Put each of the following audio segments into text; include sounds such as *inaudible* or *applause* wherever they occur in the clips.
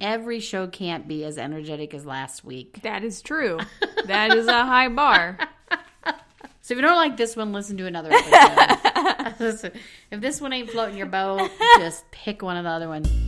every show can't be as energetic as last week. That is true. that is a high bar. *laughs* So if you don't like this one, listen to another episode. *laughs* if this one ain't floating your boat, just pick one of the other ones.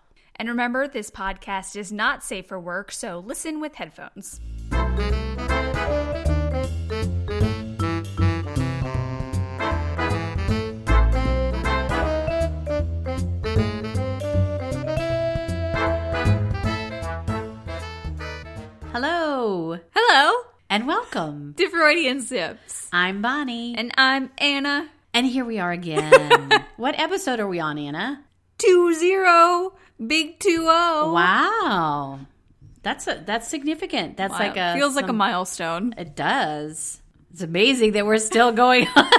And remember, this podcast is not safe for work, so listen with headphones. Hello Hello, and welcome. to Freudian Sips. I'm Bonnie. And I'm Anna. And here we are again. *laughs* what episode are we on, Anna? Two zero, big two oh. Wow. That's a, that's significant. That's like a feels like a milestone. It does. It's amazing that we're still going on.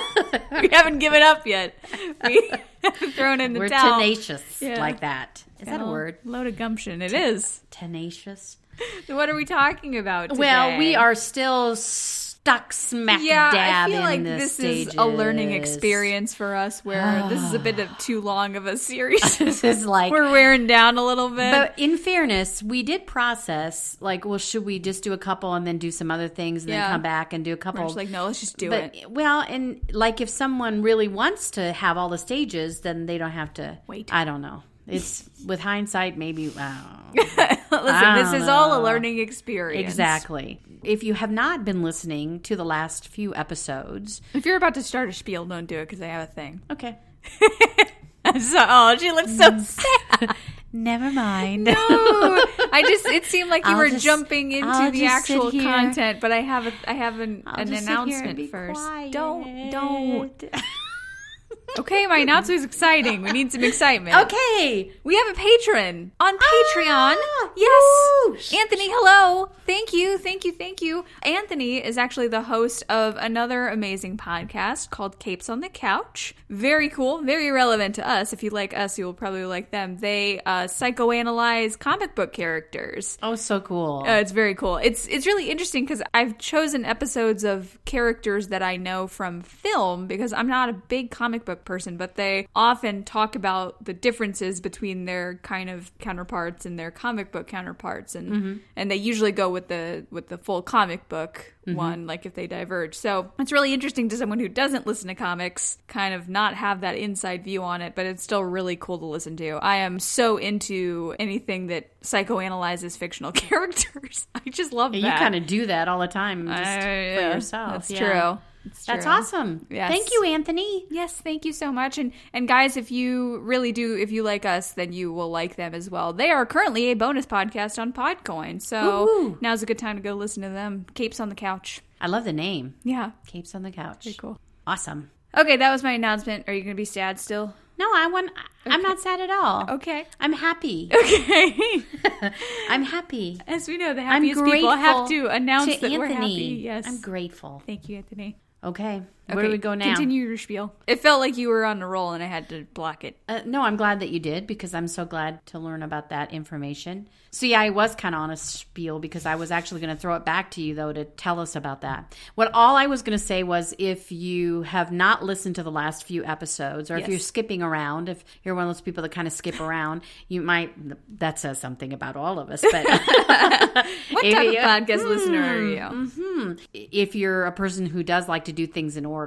*laughs* we haven't given up yet. We *laughs* thrown in the towel. we're towel. tenacious Yeah. like that. Is that a word? Load of gumption. It is. Tenacious. So *laughs* what are we talking about? Today? Well, we are still stuck smack Yeah, dab I feel like this stages. is a learning experience for us, where *sighs* this is a bit of too long of a series. *laughs* This is like We're wearing down a little bit. But in fairness, we did process like, well, should we just do a couple and then do some other things and Yeah. then come back and do a couple? Like, no, let's just do but it. well, and like if someone really wants to have all the stages, then they don't have to Wait. I don't know. It's with hindsight, maybe. Wow. *laughs* Listen, this is all a learning experience. exactly. If you have not been listening to the last few episodes, If you're about to start a spiel, don't do it because I have a thing. *laughs* okay, so, oh, she looks so mm. sad. *laughs* never mind. No, I just it seemed like you I'll were just- jumping into I'll the actual content, but I have a I have an, an just sit here and announcement first. quiet. Don't don't. *laughs* Okay, my announcement is exciting. We need some excitement. Okay. We have a patron on Patreon. Ah, yes. Anthony, hello. Thank you. Thank you. Thank you. Anthony is actually the host of another amazing podcast called Capes on the Couch. Very cool. Very relevant to us. If you like us, you will probably like them. They uh, psychoanalyze comic book characters. Oh, so cool. Uh, it's very cool. It's it's really interesting because I've chosen episodes of characters that I know from film because I'm not a big comic book person, but they often talk about the differences between their kind of counterparts and their comic book counterparts, and mm-hmm. and they usually go with the with the full comic book mm-hmm. one, like if they diverge. So it's really interesting to someone who doesn't listen to comics, kind of not have that inside view on it, but it's still really cool to listen to. I am so into anything that psychoanalyzes fictional *laughs* characters. I just love you that. You kind of do that all the time just I- for yeah, yourself. That's yeah. true. It's That's true. awesome. Yes. Thank you, Anthony. Yes, thank you so much. And and guys, if you really do, if you like us, then you will like them as well. They are currently a bonus podcast on Podcoin, so Woo-hoo. now's a good time to go listen to them. Capes on the couch. I love the name. Yeah, Capes on the couch. very cool. Awesome. Okay, that was my announcement. Are you going to be sad still? No, I want. I'm not sad at all. Okay. I'm happy. *laughs* Okay. *laughs* I'm happy. As we know, the happiest people have to announce to that Anthony. we're happy. Yes. I'm grateful. Thank you, Anthony. Okay. Where do we go now? Continue your spiel. It felt like you were on a roll, and I had to block it. Uh, no, I'm glad that you did because I'm so glad to learn about that information. So yeah, I was kind of on a spiel because I was actually going to throw it back to you though to tell us about that. What all I was going to say was if you have not listened to the last few episodes or if you're skipping around, if you're one of those people that kind of skip around, you might that says something about all of us, but *laughs* What type of you- uh, podcast listener are hmm, you? Mm-hmm. if you're a person who does like to do things in order,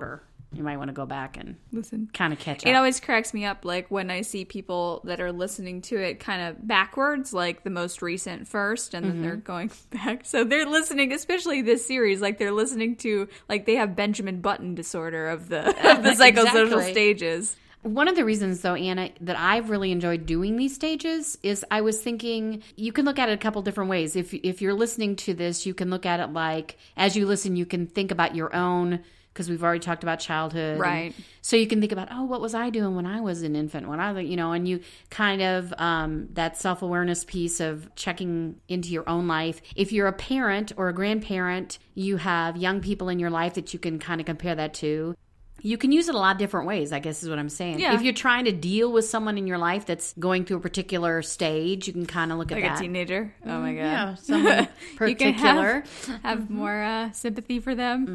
you might want to go back and Listen. kind of catch up. It always cracks me up, like when I see people that are listening to it kind of backwards, like the most recent first, and then they're mm-hmm. going *laughs* back. So they're listening, especially this series, like they're listening to, like they have Benjamin Button disorder of the *laughs* of the psychosocial Exactly. stages. One of the reasons, though, Anna, that I've really enjoyed doing these stages is I was thinking you can look at it a couple different ways. If if you're listening to this, you can look at it like as you listen, you can think about your own because we've already talked about childhood. and Right. so you can think about, oh, what was I doing when I was an infant? When I, you know, and you kind of um, that self awareness piece of checking into your own life. If you're a parent or a grandparent, you have young people in your life that you can kind of compare that to. You can use it a lot of different ways, I guess is what I'm saying. Yeah. If you're trying to deal with someone in your life that's going through a particular stage, you can kind of look at Like that. a teenager. Oh my god. Yeah, someone *laughs* You can particular. have, have more uh, sympathy for them.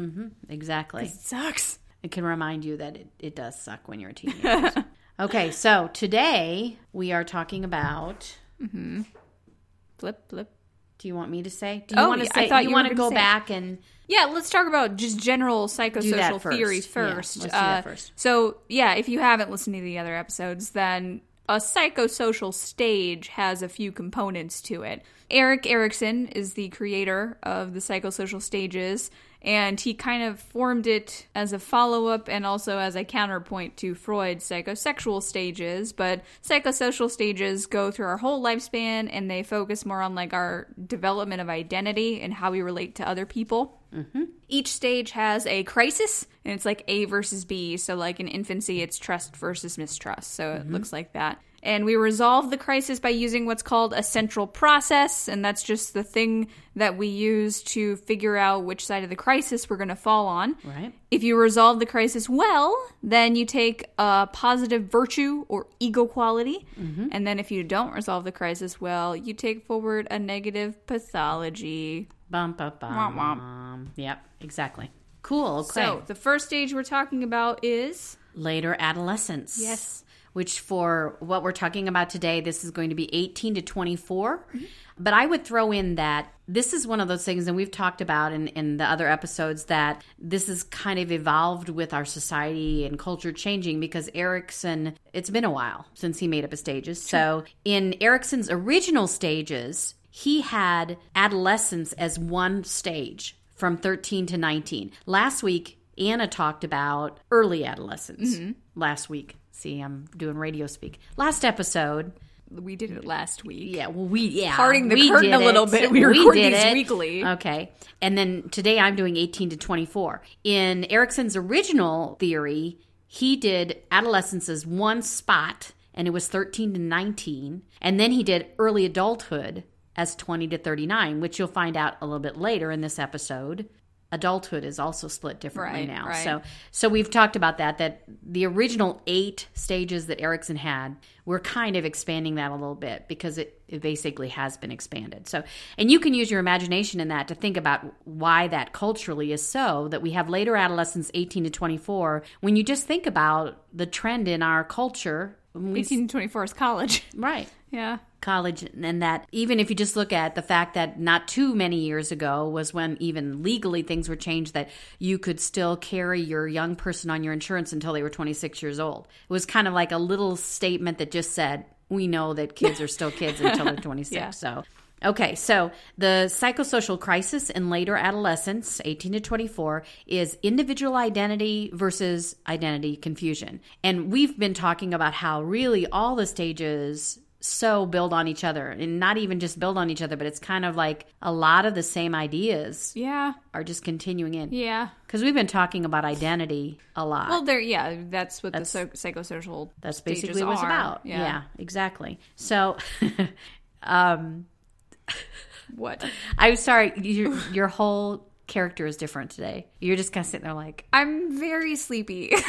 Mm. Exactly. It sucks. It can remind you that it, it does suck when you're a *laughs* teenager. okay, so today we are talking about. Flip, flip. Do you want me to say? Do you Oh, want to yeah, I thought you, you want to go say it. back and Yeah, let's talk about just general psychosocial first. theories Yeah, first. let's do that Uh, first. So, yeah, if you haven't listened to the other episodes, then a psychosocial stage has a few components to it. Erik Erikson is the creator of the psychosocial stages, and he kind of formed it as a follow up and also as a counterpoint to Freud's psychosexual stages. But psychosocial stages go through our whole lifespan and they focus more on like our development of identity and how we relate to other people. Mm-hmm. Each stage has a crisis, and it's like A versus B. So, like in infancy, it's trust versus mistrust. So, it mm-hmm. looks like that. And we resolve the crisis by using what's called a central process, and that's just the thing that we use to figure out which side of the crisis we're going to fall on. right. If you resolve the crisis well, then you take a positive virtue or ego quality. Mm-hmm. And then if you don't resolve the crisis well, you take forward a negative pathology. Bum, bum, bum. Womp Yep, exactly. Cool. Okay. So, the first stage we're talking about is later adolescence. Yes. Which for what we're talking about today, this is going to be 18 to 24. Mm-hmm. But I would throw in that this is one of those things, and we've talked about in, in the other episodes, that this is kind of evolved with our society and culture changing because Erikson, it's been a while since he made up his stages. So in Erikson's original stages, he had adolescence as one stage from 13 to 19. Last week, Anna talked about early adolescence. Mm-hmm. Last week. See, I'm doing radio speak. Last episode, we did it last week. yeah, well, we yeah, Parting the we curtain a little it. bit. *laughs* We record did these it. weekly. Okay, and then today I'm doing 18 to 24. In Erikson's original theory, he did adolescence as one spot, and it was 13 to 19, and then he did early adulthood as 20 to 39, which you'll find out a little bit later in this episode. Adulthood is also split differently Right, now. right. So so we've talked about that that the original 8 stages that Erikson had, we're kind of expanding that a little bit because it, it basically has been expanded. So and you can use your imagination in that to think about why that culturally is so that we have later adolescence 18 to 24 when you just think about the trend in our culture when we- 18 to 24 is college. *laughs* right yeah. college and that even if you just look at the fact that not too many years ago was when even legally things were changed that you could still carry your young person on your insurance until they were 26 years old it was kind of like a little statement that just said we know that kids are still kids until they're *laughs* 26 Yeah. so Okay, so the psychosocial crisis in later adolescence, 18 to 24, is individual identity versus identity confusion. And we've been talking about how really all the stages so build on each other and not even just build on each other, but it's kind of like a lot of the same ideas Yeah. are just continuing in. Yeah. Because we've been talking about identity a lot. Well, there, yeah, that's what the so- psychosocial That's basically what it's about. Yeah. yeah exactly. So, *laughs* um, What? I'm sorry, your your whole character is different today. You're just kind of sitting there like, I'm very sleepy. *laughs*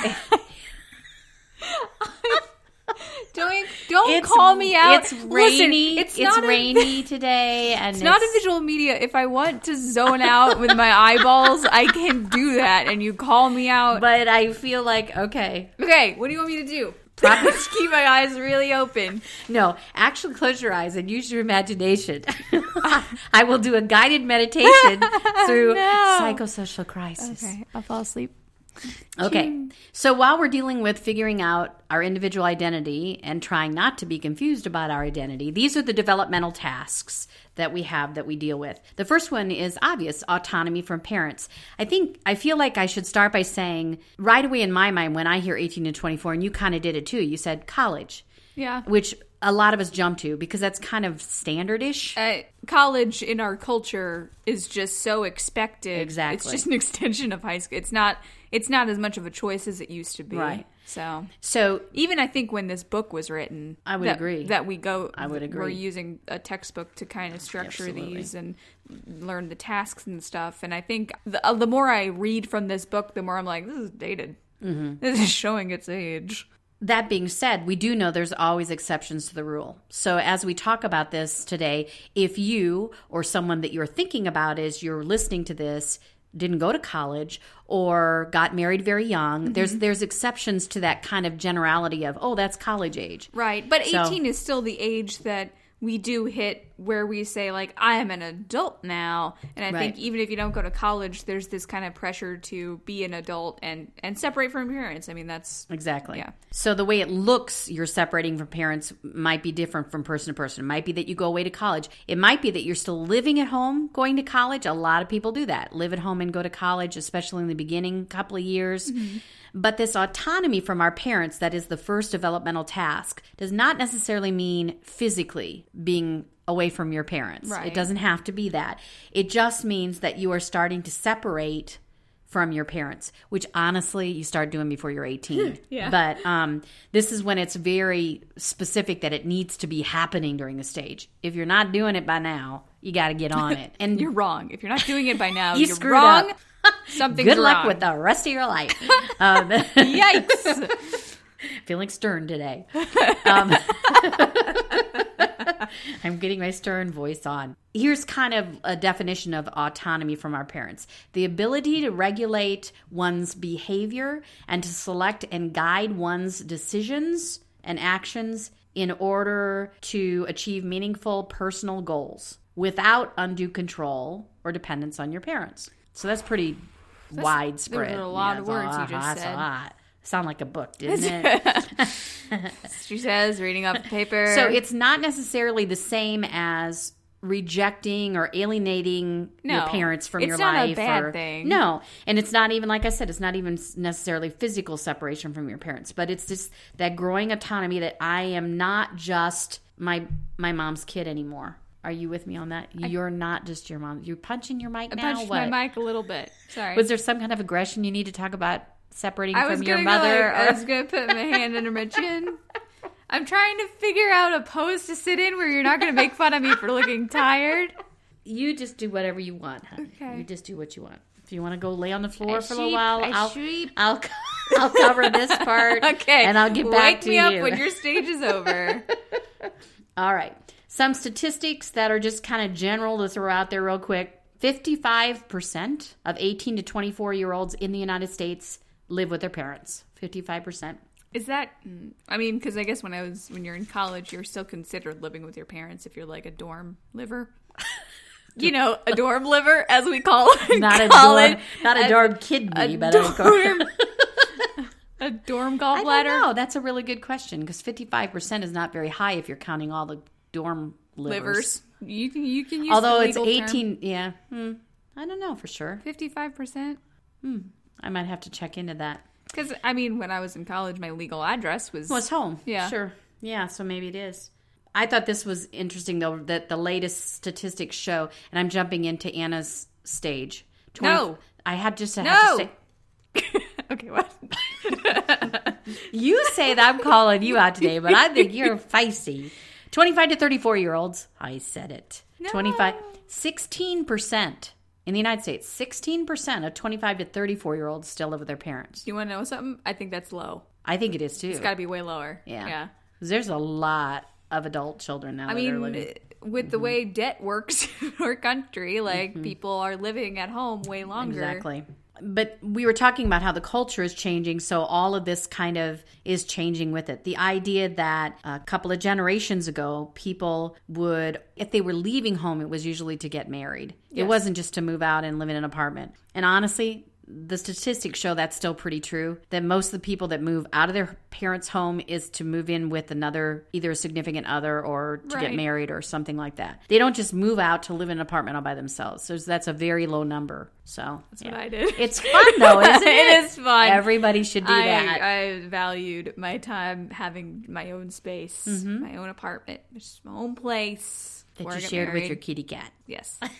don't don't call me out. It's Listen, rainy. it's it's not a- rainy *laughs* today, and It's not a visual media. If I want to zone out with my eyeballs, I can do that. And you call me out. But I feel like okay, okay, what do you want me to do? Just *laughs* keep my eyes really open. no, actually close your eyes and use your imagination. *laughs* I will do a guided meditation *laughs* through No. psychosocial crisis. Okay, I'll fall asleep. Okay. So while we're dealing with figuring out our individual identity and trying not to be confused about our identity, these are the developmental tasks that we have that we deal with. The first one is obvious autonomy from parents. I think, I feel like I should start by saying right away in my mind when I hear 18 to 24, and you kind of did it too, you said college, Yeah. which a lot of us jump to because that's kind of standardish. Uh, college in our culture is just so expected. Exactly. It's just an *laughs* extension of high school. It's not. It's not as much of a choice as it used to be. Right. So So even I think when this book was written, I would that- agree. that we go. I would agree. We're using a textbook to kind of structure Absolutely. these and learn the tasks and stuff. And I think the, uh, the more I read from this book, the more I'm like, this is dated. Mm-hmm. This is showing its age. That being said, we do know there's always exceptions to the rule. So, as we talk about this today, if you or someone that you're thinking about as you're listening to this didn't go to college or got married very young, there's mm-hmm. there's exceptions to that kind of generality of oh that's college age. Right. But So- 18 is still the age that we do hit where we say, like, I am an adult now. And I Right. think even if you don't go to college, there's this kind of pressure to be an adult and, and separate from parents. I mean, that's. Exactly. Yeah. So the way it looks you're separating from parents might be different from person to person. It might be that you go away to college. It might be that you're still living at home going to college. A lot of people do that. Live at home and go to college, especially in the beginning couple of years. Mm-hmm. But this autonomy from our parents, that is the first developmental task, does not necessarily mean physically being away from your parents. Right. It doesn't have to be that. It just means that you are starting to separate from your parents, which honestly you start doing before you're 18. *laughs* Yeah. But um, this is when it's very specific that it needs to be happening during the stage. If you're not doing it by now, you got to get on it. *laughs* And You're wrong. If you're not doing it by *laughs* now, You are wrong. up. Something's good luck wrong. with the rest of your life. um, Yikes. *laughs* feeling stern today. *laughs* Um, *laughs* I'm getting my stern voice on. Here's kind of a definition of autonomy from our parents the ability to regulate one's behavior and to select and guide one's decisions and actions in order to achieve meaningful personal goals without undue control or dependence on your parents. So that's pretty widespread. those are a lot of that's words you just that's a said. Sound like a book, *laughs* didn't it? *laughs* she says, reading off the paper. So it's not necessarily the same as rejecting or alienating your parents from it's your not a life. bad or, thing. No, and it's not even like I said. It's not even necessarily physical separation from your parents, but it's just that growing autonomy that I am not just my my mom's kid anymore. Are you with me on that? You're not just your mom. You're punching your mic I now. punched what? my mic a little bit. Sorry. Was there some kind of aggression you need to talk about separating I from your mother? like, I was gonna put my hand under my chin. I'm trying to figure out a pose to sit in where you're not gonna make fun of me for looking tired. You just do whatever you want, honey. Okay. You just do what you want. If you want to go lay on the floor I for a little while, I'll, sheep. I'll I'll cover this *laughs* part. Okay. and I'll get back Wake to me you. up when your stage is over. *laughs* All right. Some statistics that are just kind of general to throw out there real quick. 55% of 18 to 24 year olds in the United States live with their parents. 55%. Is that? I mean, because I guess when I was when you're in college, you're still considered living with your parents if you're like a dorm liver. You know, a dorm liver, as we call it. Not a college. dorm, not a As- dorm kidney, a but a dorm, a dorm *laughs* gallbladder. don't. That's a really good question because 55% is not very high if you're counting all the dorm livers. livers. You can you can use Although it's legal 18, yeah. Hmm, I don't know for sure. fifty five percent. I might have to check into that. Because I mean, when I was in college, my legal address was it's home. Yeah. Sure. Yeah, so maybe it is. I thought this was interesting, though, that the latest statistics show, and I'm jumping into Anna's stage. No. I had just to No. have to say. *laughs* okay. What? *laughs* You say that I'm calling you out today, but I think you're feisty. 25 to 34 year olds. I said it. No. 25. 16% in the United States. 16% of 25 to 34 year olds still live with their parents. you want to know something? I think that's low. I think it is too. It's got to be way lower. Yeah. Yeah. There's a lot of adult children now I that are mean, living. with the mm-hmm. way debt works *laughs* in our country, like mm-hmm. people are living at home way longer. Exactly. But we were talking about how the culture is changing, so all of this kind of is changing with it. The idea that a couple of generations ago, people would, if they were leaving home, it was usually to get married. It wasn't just to move out and live in an apartment. And honestly, the statistics show that's still pretty true. That most of the people that move out of their parents' home is to move in with another, either a significant other or to get married or something like that. They don't just move out to live in an apartment all by themselves. So that's a very low number. So That's what I did. it's fun though, *laughs* isn't it? It is fun. Everybody should do I, that. I valued my time having my own space, Mm-hmm. my own apartment, just my own place. that you shared with your kitty cat. Yes. *laughs*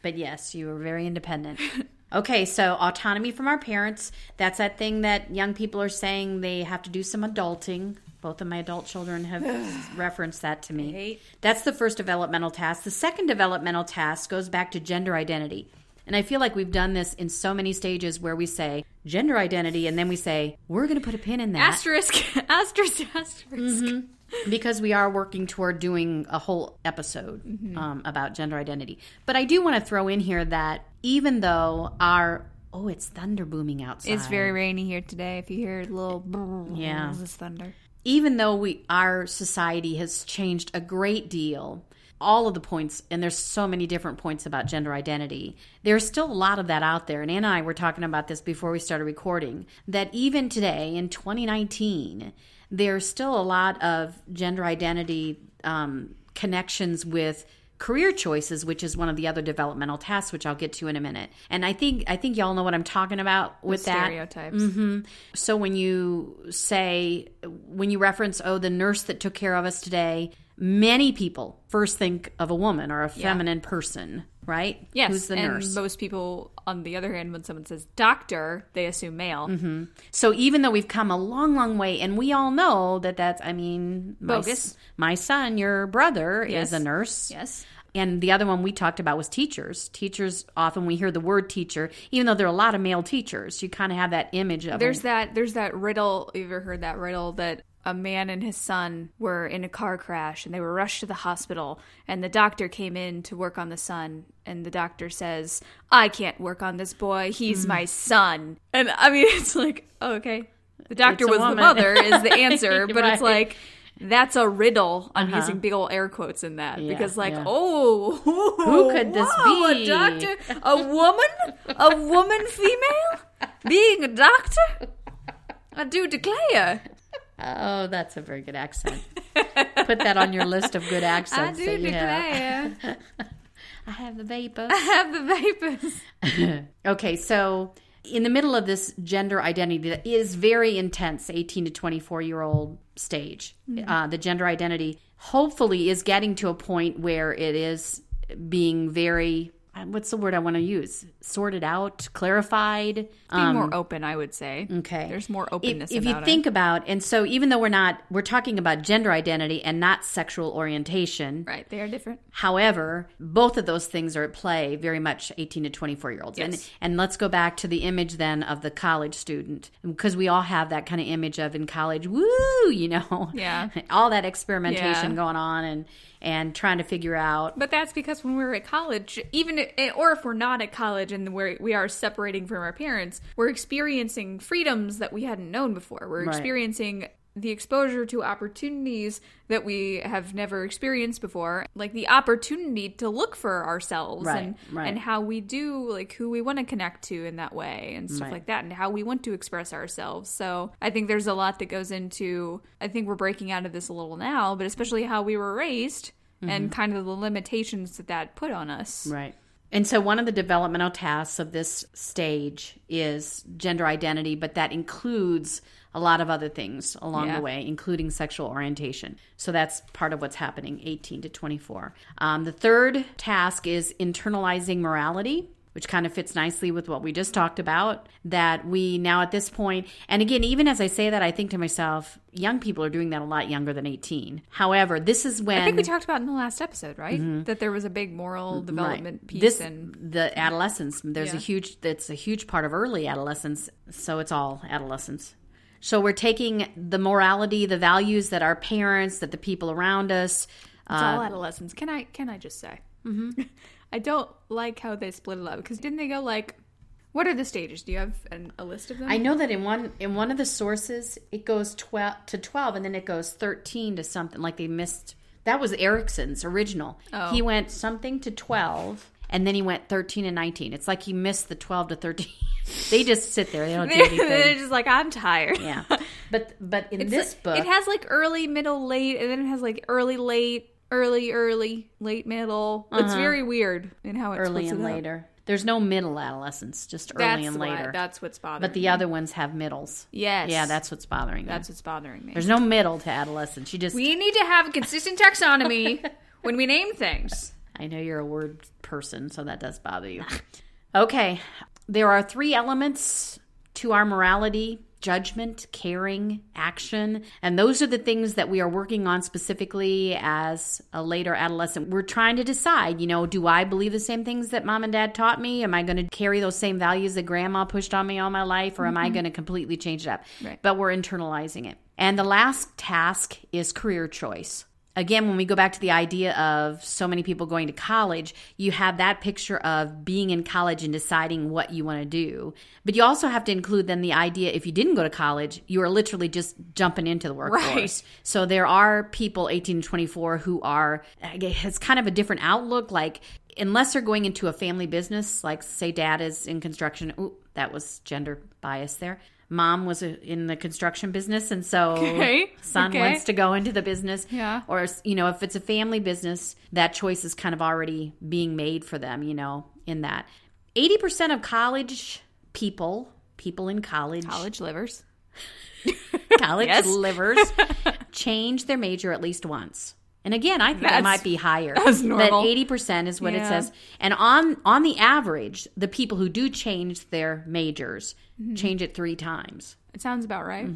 But yes, you were very independent. *laughs* Okay, so autonomy from our parents. That's that thing that young people are saying they have to do some adulting. Both of my adult children have *sighs* referenced that to me. That's the first developmental task. The second developmental task goes back to gender identity. And I feel like we've done this in so many stages where we say gender identity and then we say, we're going to put a pin in that Asterisk, *laughs* asterisk, asterisk. Mm-hmm. Because we are working toward doing a whole episode Mm-hmm. um, about gender identity. But I do want to throw in here that even though our oh, it's thunder booming outside. It's very rainy here today. If you hear a little, Yeah. it's thunder. even though we our society has changed a great deal all of the points and there's so many different points about gender identity there's still a lot of that out there and anna and i were talking about this before we started recording that even today in 2019 there's still a lot of gender identity um, connections with career choices which is one of the other developmental tasks which i'll get to in a minute. And i think i think y'all know what i'm talking about with that. Stereotypes. so when you say, when you reference, oh, the nurse that took care of us today, many people first think of a woman or a feminine person, right? Yes, Who's the and nurse? most people, on the other hand, when someone says doctor, they assume male. Mm-hmm. So even though we've come a long, long way, and we all know that that's, I mean, my, Bogus. s- my son, your brother, Yes. is a nurse. Yes. And the other one we talked about was teachers. Teachers, often we hear the word teacher, even though there are a lot of male teachers, you kind of have that image of There's them. that. There's that riddle. You ever heard that riddle that a man and his son were in a car crash and they were rushed to the hospital and the doctor came in to work on the son and the doctor says, "I can't work on this boy. He's hmm. my son." And I mean, *laughs* it's like, oh, okay, the doctor was the mother is the *laughs* answer, but it's like. That's a riddle. I'm uh-huh. using big old air quotes in that Yeah, because, like, yeah. oh, *laughs* Who could this wow, be? A doctor, a woman, a woman, female, being a doctor. I do declare. Oh, that's a very good accent. *laughs* Put that on your list of good accents. I do that you have. declare. *laughs* I have the vapor. I have the vapors. *laughs* okay, so in the middle of this gender identity that is very intense, 18 to 24 year old stage, uh, the gender identity hopefully is getting to a point where it is being very, what's the word I want to use? Sorted out, clarified. Be more um, open, I would say. Okay. There's more openness if you about think about and so even though we're not we're talking about gender identity and not sexual orientation. Right, they are different. however both of those things are at play very much 18 to 24 year olds and and let's go back to the image then of the college student because we all have that kind of image of in college woo you know Yeah. *laughs* all that experimentation Yeah. going on and and trying to figure out But that's because when we were at college, even i- or if we're not at college and we're, we are separating from our parents, we're experiencing freedoms that we hadn't known before. We're Right. experiencing the exposure to opportunities that we have never experienced before, like the opportunity to look for ourselves Right, and right. and how we do like who we want to connect to in that way and stuff Right. like that and how we want to express ourselves. So, I think there's a lot that goes into I think we're breaking out of this a little now, but especially how we were raised and mm-hmm. kind of the limitations that that put on us. Right. And so one of the developmental tasks of this stage is gender identity, but that includes a lot of other things along Yeah. the way, including sexual orientation. So that's part of what's happening 18 to 24. Um, the third task is internalizing morality. Which kind of fits nicely with what we just talked about. That we now at this point, and again, even as I say that, I think to myself, young people are doing that a lot younger than 18. However, this is when I think we talked about in the last episode, right? That there was a big moral development piece this and the adolescence there's a huge that's a huge part of early adolescence so it's all adolescence so we're taking the morality the values that our parents that the people around us it's all adolescence. Can I can I just say? Mm-hmm. *laughs* I don't like how they split it up because didn't they go like, what are the stages? Do you have an, a list of them? I know that in one in one of the sources it goes 12 to 12 and then it goes 13 to something like they missed that was Erikson's original. Oh. He went something to 12 and then he went 13 and 19. It's like he missed the 12 to 13. *laughs* they just sit there. They don't do *laughs* anything. they're just like I'm tired. Yeah. *laughs* But but in It's this like- book it has like early, middle, late, and then it has like early, late, early, early, late, middle. It's very weird in how it Uh-huh. early and it later. There's no middle adolescence, just early That's and why- later. that's what's bothering. but the me. other ones have middles. yes, Yeah, that's what's bothering me. that's what's bothering me. There's no middle to adolescence. You just We need to have a consistent taxonomy when we name things. I know you're a word person, so that does bother you. *laughs* Okay. there are three elements to our morality judgment, caring, action. And those are the things that we are working on specifically as a later adolescent. We're trying to decide, you know, do I believe the same things that mom and dad taught me? Am I going to carry those same values that grandma pushed on me all my life? Or am I mm-hmm. going to completely change it up? Right. But we're internalizing it. And the last task is career choice again, when we go back to the idea of so many people going to college, you have that picture of being in college and deciding what you want to do. But you also have to include then the idea if you didn't go to college, you are literally just jumping into the workforce. Right. So there are people 18 to 24 who are, it's kind of a different outlook. Like, unless they're going into a family business, like say dad is in construction. Ooh, that was gender bias there mom was uh, in the construction business and so *laughs* Okay, son okay. wants to go into the business Yeah. or you know if it's a family business that choice is kind of already being made for them you know in that 80% of college people people in college College livers. *laughs* college Yes. livers *laughs* change their major at least once and again, I think it might be higher. that's That normal. eighty percent is what it says. And on on the average, the people who do change their majors Mm-hmm. change it three times. It sounds about right.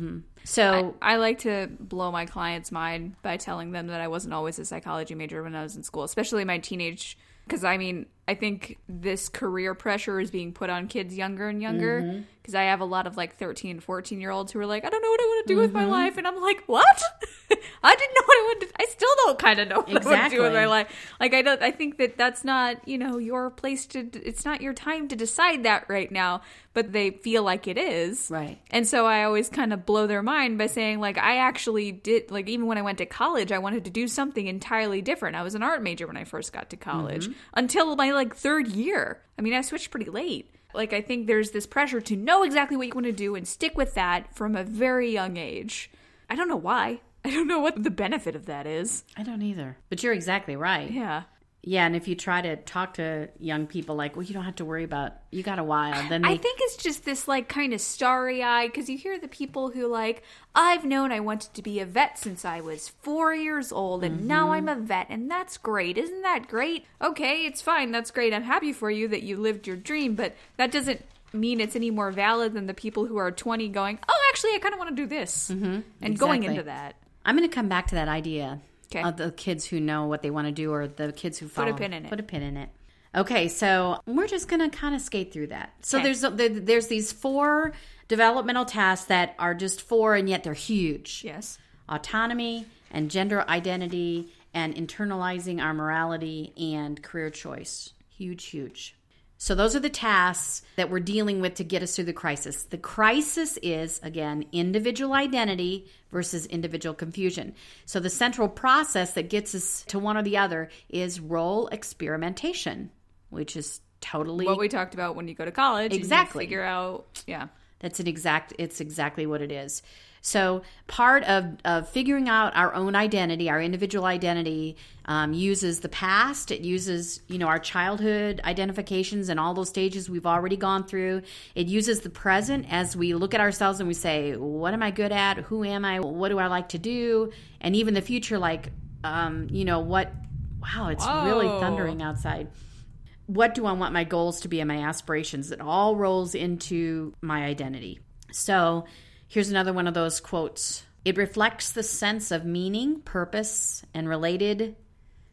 So I like to blow my clients' mind by telling them that I wasn't always a psychology major when I was in school, especially my teenage. Because I mean, I think this career pressure is being put on kids younger and younger. Mm-hmm. Because I have a lot of like 13, 14 year olds who are like, I don't know what I want to do with my mm-hmm. life. And I'm like, what? *laughs* I didn't know what I wanted to I still don't kind of know what I want to do with my life. Like, I don't, I think that that's not, you know, your place to, it's not your time to decide that right now. But they feel like it is. Right. And so I always kind of blow their mind by saying, like, I actually did, like, even when I went to college, I wanted to do something entirely different. I was an art major when I first got to college mm-hmm. until my, like, third year. I mean, I switched pretty late. Like, I think there's this pressure to know exactly what you want to do and stick with that from a very young age. I don't know why. I don't know what the benefit of that is. I don't either. But you're exactly right. Yeah. Yeah, and if you try to talk to young people like, well, you don't have to worry about you got a while, then they I think it's just this like kind of starry eyed because you hear the people who like I've known I wanted to be a vet since I was four years old and now mm-hmm. I'm a vet and that's great. Isn't that great? Okay, it's fine. That's great. I'm happy for you that you lived your dream, but that doesn't mean it's any more valid than the people who are 20 going, oh, actually, I kind of want to do this mm-hmm, and going into that. I'm going to come back to that idea 'Kay. of the kids who know what they want to do or the kids who follow. Put a pin in it. Put a pin in it. Okay, so we're just going to kind of skate through that. So 'Kay. there's there, there's these four developmental tasks that are just four and yet they're huge. Yes. Autonomy and gender identity and internalizing our morality and career choice. Huge, huge. So those are the tasks that we're dealing with to get us through the crisis. The crisis is again individual identity versus individual confusion. So the central process that gets us to one or the other is role experimentation, which is totally What we talked about when you go to college. Exactly. figure out, yeah. that's an exact it's exactly what it is. So part of, of figuring out our own identity, our individual identity, um, uses the past. It uses you know our childhood identifications and all those stages we've already gone through. It uses the present as we look at ourselves and we say, "What am I good at? Who am I? What do I like to do?" And even the future, like um, you know what? Wow, it's really thundering outside what do I want my goals to be and my aspirations? It all rolls into my identity. So here's another one of those quotes. It reflects the sense of meaning, purpose, and related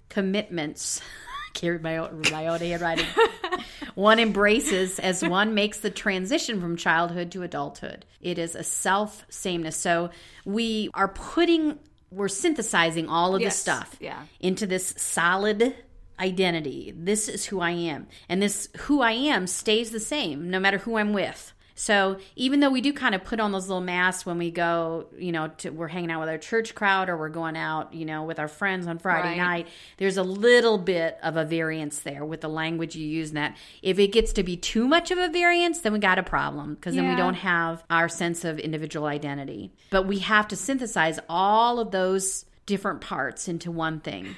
commitments. *laughs* Carried my own, my own handwriting. *laughs* one embraces as one makes the transition from childhood to adulthood. It is a self sameness. So we are putting, we're synthesizing all of Yes, this stuff yeah. into this solid identity. This is who I am. And this who I am stays the same no matter who I'm with. So even though we do kind of put on those little masks when we go, you know, to, we're hanging out with our church crowd or we're going out, you know, with our friends on Friday Right. night, there's a little bit of a variance there with the language you use. In that if it gets to be too much of a variance, then we got a problem because then we don't have our sense of individual identity. But we have to synthesize all of those different parts into one thing.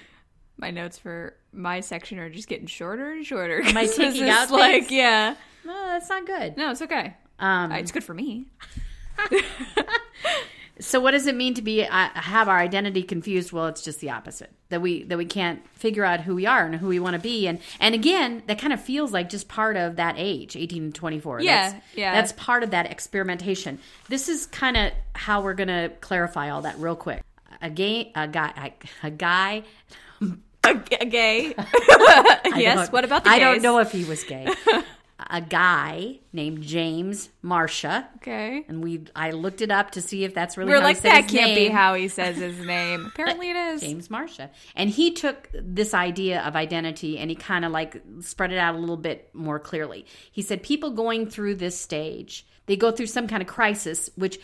My notes for my section are just getting shorter and shorter. My *laughs* taking out like, yeah. No, that's not good. No, it's okay. Um, Uh, It's good for me. *laughs* So what does it mean to be uh, have our identity confused? Well, it's just the opposite. That we that we can't figure out who we are and who we want to be and and again, that kind of feels like just part of that age, 18 to 24. Yeah, That's, yeah. That's part of that experimentation. This is kind of how we're going to clarify all that real quick. A gay a guy a, a guy A, *laughs* a gay. *laughs* Yes. What about the I don't know if he was gay. A guy named James Marcia Okay. and we I looked it up to see if that's really We're how like that can't be how he says his *laughs* name. Apparently it is. James Marcia. And he took this idea of identity and he kind of like spread it out a little bit more clearly. He said people going through this stage, they go through some kind of crisis, which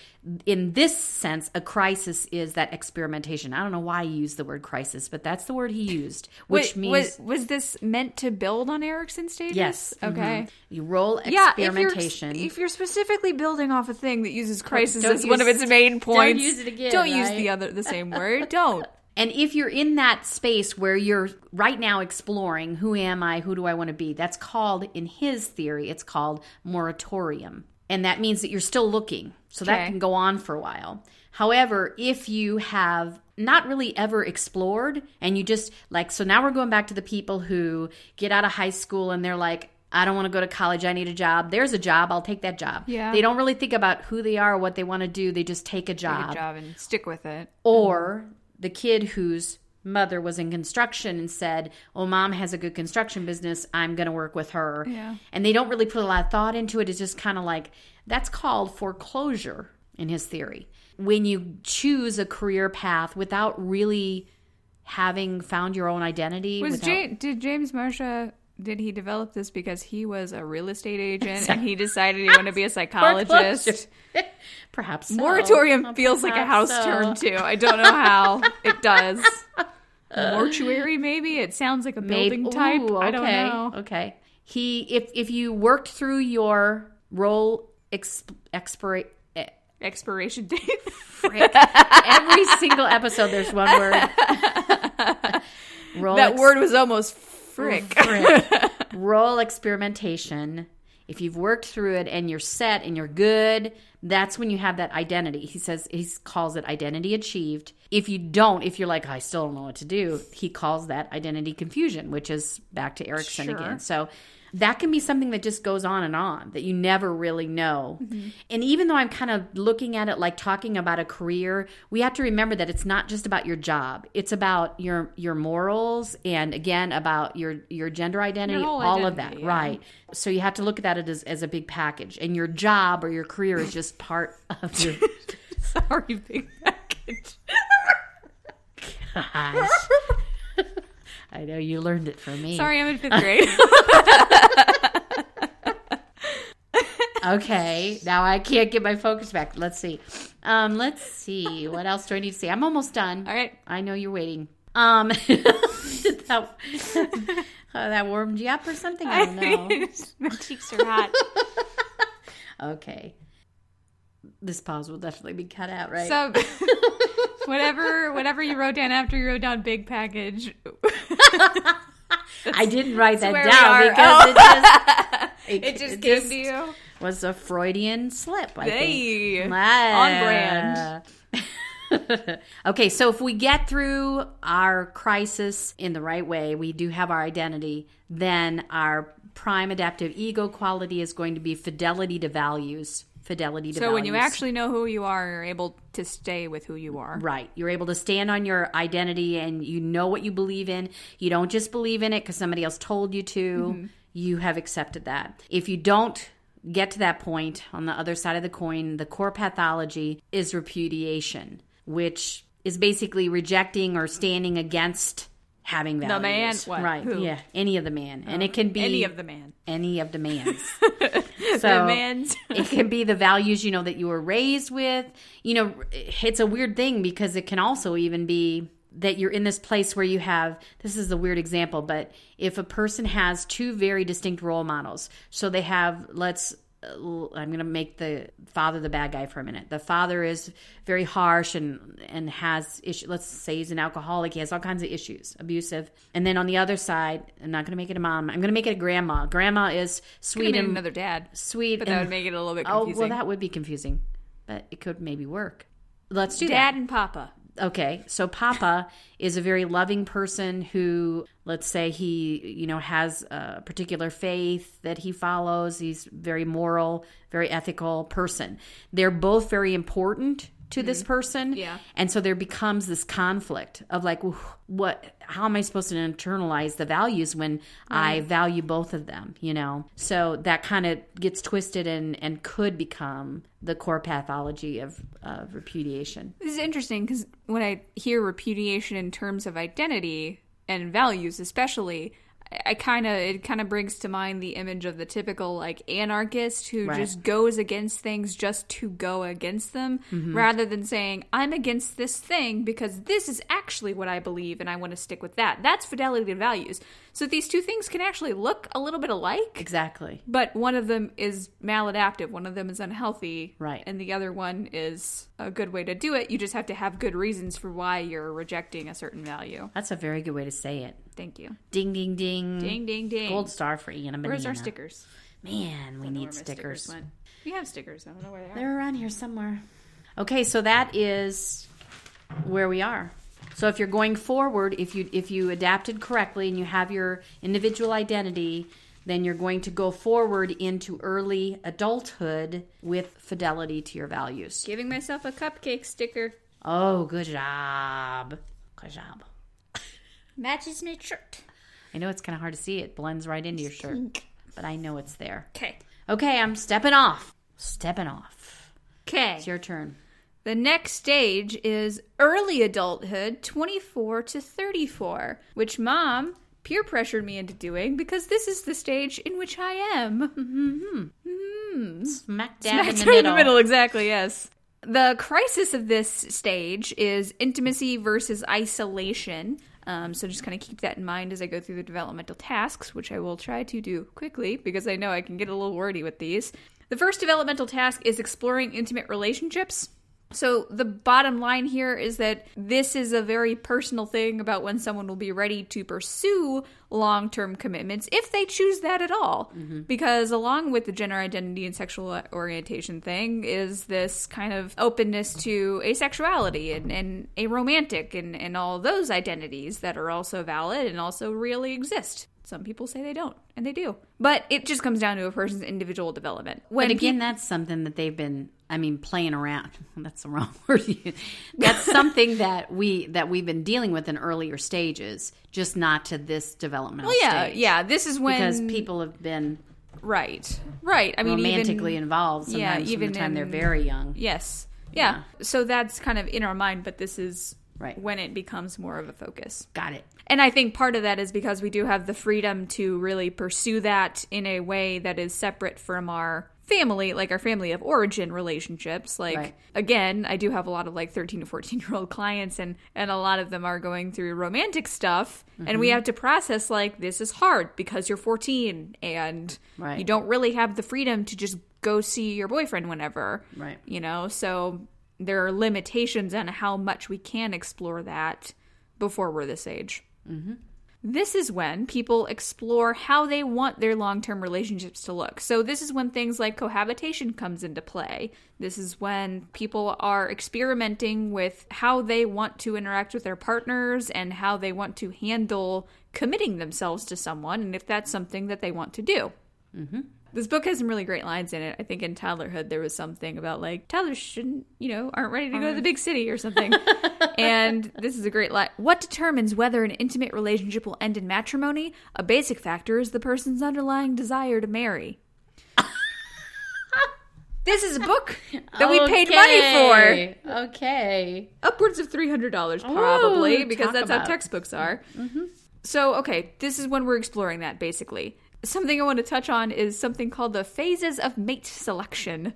in this sense, a crisis is that experimentation. I don't know why he used the word crisis, but that's the word he used, which Wait, means was, was this meant to build on Erikson stages? yes. Okay. mhm. You roll Yeah, if you're, experimentation. if you're specifically building off a thing that uses crisis don't as one of its main *laughs* points, don't use it again, don't use the other the same *laughs* word. Don't. And if you're in that space where you're right now exploring who am I, who do I want to be, that's called, in his theory, it's called moratorium. And that means that you're still looking. So that can go on for a while. However, if you have not really ever explored and you just like, so now we're going back to the people who get out of high school and they're like, I don't want to go to college. I need a job. There's a job. I'll take that job. Yeah. They don't really think about who they are or what they want to do. They just take a job Good job and stick with it. or the kid whose mother was in construction and said, "Oh, mom has a good construction business. I'm going to work with her." Yeah. And they don't really put a lot of thought into it. It's just kind of like that's called foreclosure in his theory. When you choose a career path without really having found your own identity, Was without- did James Marcia did he develop this because he was a real estate agent and he decided he wanted to be a *laughs* psychologist? *laughs* Perhaps so. Moratorium feels like a house so. term too. I don't know how it *laughs* does. Mortuary, maybe it sounds like a building type. Ooh, I don't okay, know. Okay. He if if you worked through your role exp, eh, Expiration date. frick. every single episode there's one word. that ex- word was almost frick. frick. *laughs* role experimentation. If you've worked through it and you're set and you're good, that's when you have that identity. He says he calls it identity achieved. If you don't, if you're like I still don't know what to do, he calls that identity confusion, which is back to Erikson Sure. again. So that can be something that just goes on and on that you never really know. Mm-hmm. And even though I'm kind of looking at it like talking about a career, we have to remember that it's not just about your job. It's about your your morals and again about your your gender identity, whole all of that, yeah. right? So you have to look at that as, as a big package. And your job or your career is just part *laughs* of your *laughs* Sorry, big package. *laughs* gosh. I know you learned it from me. Sorry, I'm in fifth *laughs* grade. Okay, now I can't get my focus back. Let's see. Um, let's see. What else do I need to say? I'm almost done. All right. I know you're waiting. Um, *laughs* that, uh, that warmed you up or something? I don't *laughs* know. My cheeks are hot. Okay. This pause will definitely be cut out, right? So whatever whatever you wrote down after you wrote down big package. I didn't write that down because it just *laughs* it, It just it came just to you. was a Freudian slip. I Hey, think. on brand. *laughs* okay, so if we get through our crisis in the right way, we do have our identity, then our prime adaptive ego quality is going to be fidelity to values. Fidelity to So values. when you actually know who you are, you're able to stay with who you are. Right. You're able to stand on your identity and you know what you believe in. You don't just believe in it because somebody else told you to. Mm-hmm. You have accepted that. If you don't get to that point on the other side of the coin, the core pathology is repudiation, which is basically rejecting or standing against having values. man? What? Right. Who? Yeah. Any of the man. and it oh. can be Any of the man. any of the *laughs* mans. The so man's it can be the values you know that you were raised with you know it's a weird thing because it can also even be that you're in this place where you have this is a weird example but if a person has two very distinct role models so they have let's I'm going to make the father the bad guy for a minute. The father is very harsh and and has issues. Let's say he's an alcoholic. He has all kinds of issues, abusive. And then on the other side, I'm not going to make it a mom. I'm going to make it a grandma. Grandma is sweet and another dad. sweet. But that and- would make it a little bit Oh well, that would be confusing, but it could maybe work. Let's do Dad that. and Papa. Okay, so Papa is a very loving person who, let's say, he you know has a particular faith that he follows. He's very moral, very ethical person. They're both very important to this mm-hmm. person, Yeah. and so there becomes this conflict of like, what? How am I supposed to internalize the values when I value both of them? You know, so that kind of gets twisted and and could become the core pathology of of repudiation. This is interesting because when I hear repudiation in terms of identity and values, especially, I- kind of it kind of brings to mind the image of the typical like anarchist who Right. just goes against things just to go against them, Mm-hmm. rather than saying I'm against this thing because this is actually what I believe and I want to stick with that. That's fidelity to values. So these two things can actually look a little bit alike. Exactly. But one of them is maladaptive, one of them is unhealthy, Right. And the other one is a good way to do it. You just have to have good reasons for why you're rejecting a certain value. That's a very good way to say it. Thank you. Ding, ding, ding. Ding, ding, ding. Gold star for Ian and Where's our stickers? Man, we need my stickers. We have stickers. I don't know where they are. They're around here somewhere. Okay, so that is where we are. So if you're going forward, if you if you adapted correctly and you have your individual identity, then you're going to go forward into early adulthood with fidelity to your values. Giving myself a cupcake sticker. Oh, good job. Good job. Matches my shirt. I know it's kind of hard to see. It blends right into your shirt, but I know it's there. Okay. Okay, I'm stepping off. Stepping off. Okay. It's your turn. The next stage is early adulthood, 24 to 34, which mom peer pressured me into doing because this is the stage in which I am. *laughs* Mm-hmm. Smack dab in the middle. in the middle, exactly, yes. The crisis of this stage is intimacy versus isolation. Um, so just kind of keep that in mind as I go through the developmental tasks, which I will try to do quickly because I know I can get a little wordy with these. The first developmental task is exploring intimate relationships. So the bottom line here is that this is a very personal thing about when someone will be ready to pursue long-term commitments if they choose that at all. Mm-hmm. Because along with the gender identity and sexual orientation thing is this kind of openness to asexuality and, and aromantic and, and all those identities that are also valid and also really exist. Some people say they don't, and they do. But it just comes down to a person's individual development. When But again, peop- that's something that they've been. I mean, playing around. *laughs* That's the wrong *laughs* word. that's *laughs* something that we that we've been dealing with in earlier stages, just not to this developmental Well, yeah, stage. yeah. This is when because people have been right, right. I mean, romantically even, involved. yeah, even from the time they're very young. yes, yeah. So that's kind of in our mind, but this is Right. when it becomes more of a focus. Got it. And I think part of that is because we do have the freedom to really pursue that in a way that is separate from our family, like our family of origin relationships. Like Right. again, I do have a lot of like 13 to 14 year old *laughs* clients and and a lot of them are going through romantic stuff and Mm-hmm. we have to process like this is hard because you're 14 and Right. you don't really have the freedom to just go see your boyfriend whenever. Right. You know, so there are limitations on how much we can explore that before we're this age. Mm-hmm. This is when people explore how they want their long term relationships to look. So, this is when things like cohabitation comes into play. This is when people are experimenting with how they want to interact with their partners and how they want to handle committing themselves to someone and if that's something that they want to do. Mm-hmm. This book has some really great lines in it. I think in toddlerhood there was something about like toddlers shouldn't, you know, aren't ready to go to the big city or something. *laughs* and this is a great line. What determines whether an intimate relationship will end in matrimony? A basic factor is the person's underlying desire to marry. *laughs* this is a book that we paid money for. Okay. Upwards of $300 probably Ooh, because that's how textbooks are. So, okay, this is when we're exploring that basically. Something I want to touch on is something called the phases of mate selection.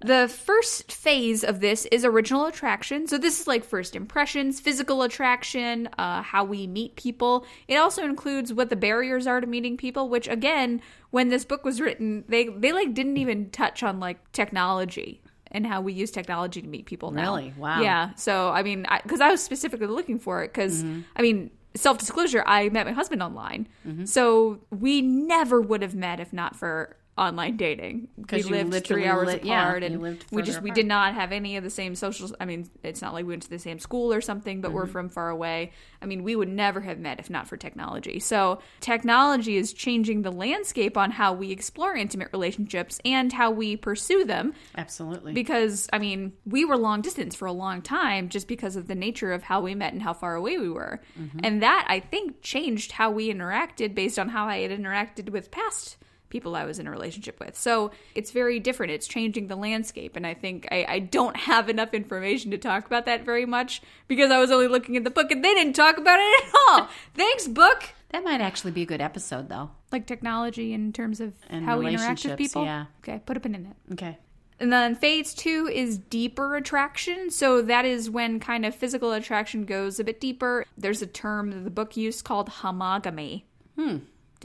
The first phase of this is original attraction. So, this is like first impressions, physical attraction, uh, how we meet people. It also includes what the barriers are to meeting people, which, again, when this book was written, they, they like didn't even touch on like technology and how we use technology to meet people now. Really? Wow. Yeah. So, I mean, because I, was specifically looking for it, because, I mean, self disclosure, I met my husband online. Mm-hmm. So, we never would have met if not for online dating we 'Cause you lived literally three hours li- yeah, apart you and we just we did not have any of the same social i mean it's not like we went to the same school or something but Mm-hmm. we're from far away i mean we would never have met if not for technology so technology is changing the landscape on how we explore intimate relationships and how we pursue them Absolutely. because I mean, we were long distance for a long time just because of the nature of how we met and how far away we were. And that I think changed how we interacted based on how I had interacted with past people I was in a relationship with. So it's very different. It's changing the landscape. And I think I, I don't have enough information to talk about that very much because I was only looking at the book and they didn't talk about it at all. *laughs* Thanks, book. that might actually be a good episode, though. Like technology in terms of And how we interact with people. yeah. Okay, put a pin in it. Okay. And then phase two is deeper attraction. So that is when kind of physical attraction goes a bit deeper. There's a term that the book used called homogamy. Hmm. *laughs*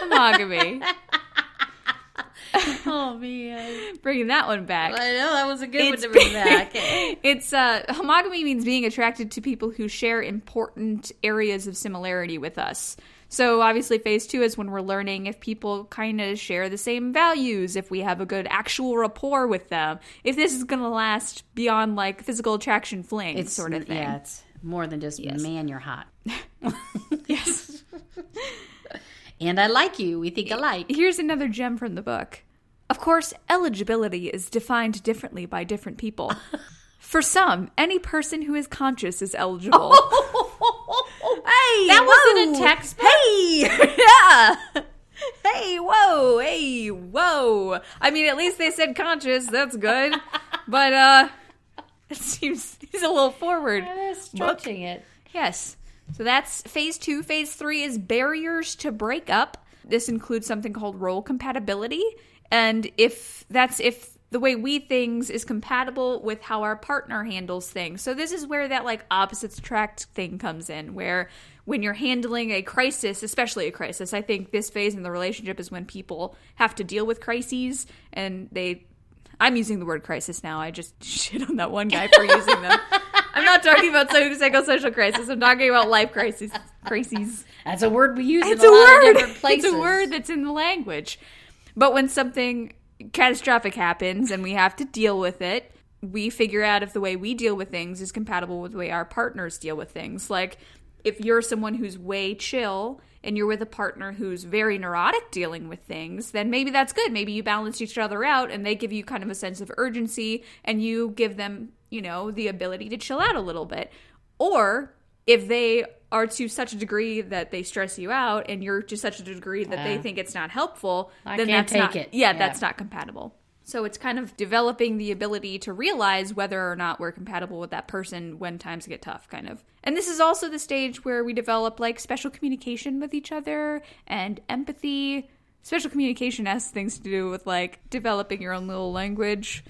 homogamy. *laughs* Oh man, Bringing that one back. I know that was a good It's one to bring back. *laughs* It's uh homogamy means being attracted to people who share important areas of similarity with us. So obviously phase 2 is when we're learning if people kind of share the same values, if we have a good actual rapport with them, if this is going to last beyond like physical attraction fling it's sort of thing. Yeah, it's more than just Yes. man, you're hot. *laughs* Yes. And I like you. We think alike. Here's another gem from the book. Of course, eligibility is defined differently by different people. *laughs* For some, any person who is conscious is eligible. *laughs* hey, That wasn't a whoa. textbook. Hey, *laughs* yeah. Hey, whoa, hey, whoa. I mean, at least they said conscious. That's good. But uh, it seems he's a little forward. Stretching it. Yes. So that's phase two. Phase three is barriers to break up. This includes something called role compatibility. And if that's if the way we things is compatible with how our partner handles things. So this is where that like opposites attract thing comes in, where when you're handling a crisis, especially a crisis, I think this phase in the relationship is when people have to deal with crises and they I'm using the word crisis now. I just *laughs* shit on that one guy for using them. *laughs* I'm not talking about psych- psychosocial crisis. I'm talking about life crises. Crises. That's a word we use It's in a a, lot word. of different places. *laughs* It's a word that's in the language. But when something catastrophic happens and we have to deal with it, we figure out if the way we deal with things is compatible with the way our partners deal with things. Like if you're someone who's way chill and you're with a partner who's very neurotic dealing with things, then maybe that's good. Maybe you balance each other out and they give you kind of a sense of urgency and you give them, you know, the ability to chill out a little bit. Or if they are to such a degree that they stress you out and you're to such a degree that they think it's not helpful, I then that's not, it. Yeah, Yeah. that's not compatible. So it's kind of developing the ability to realize whether or not we're compatible with that person when times get tough, kind of. And this is also the stage where we develop like special communication with each other and empathy. Special communication has things to do with like developing your own little language.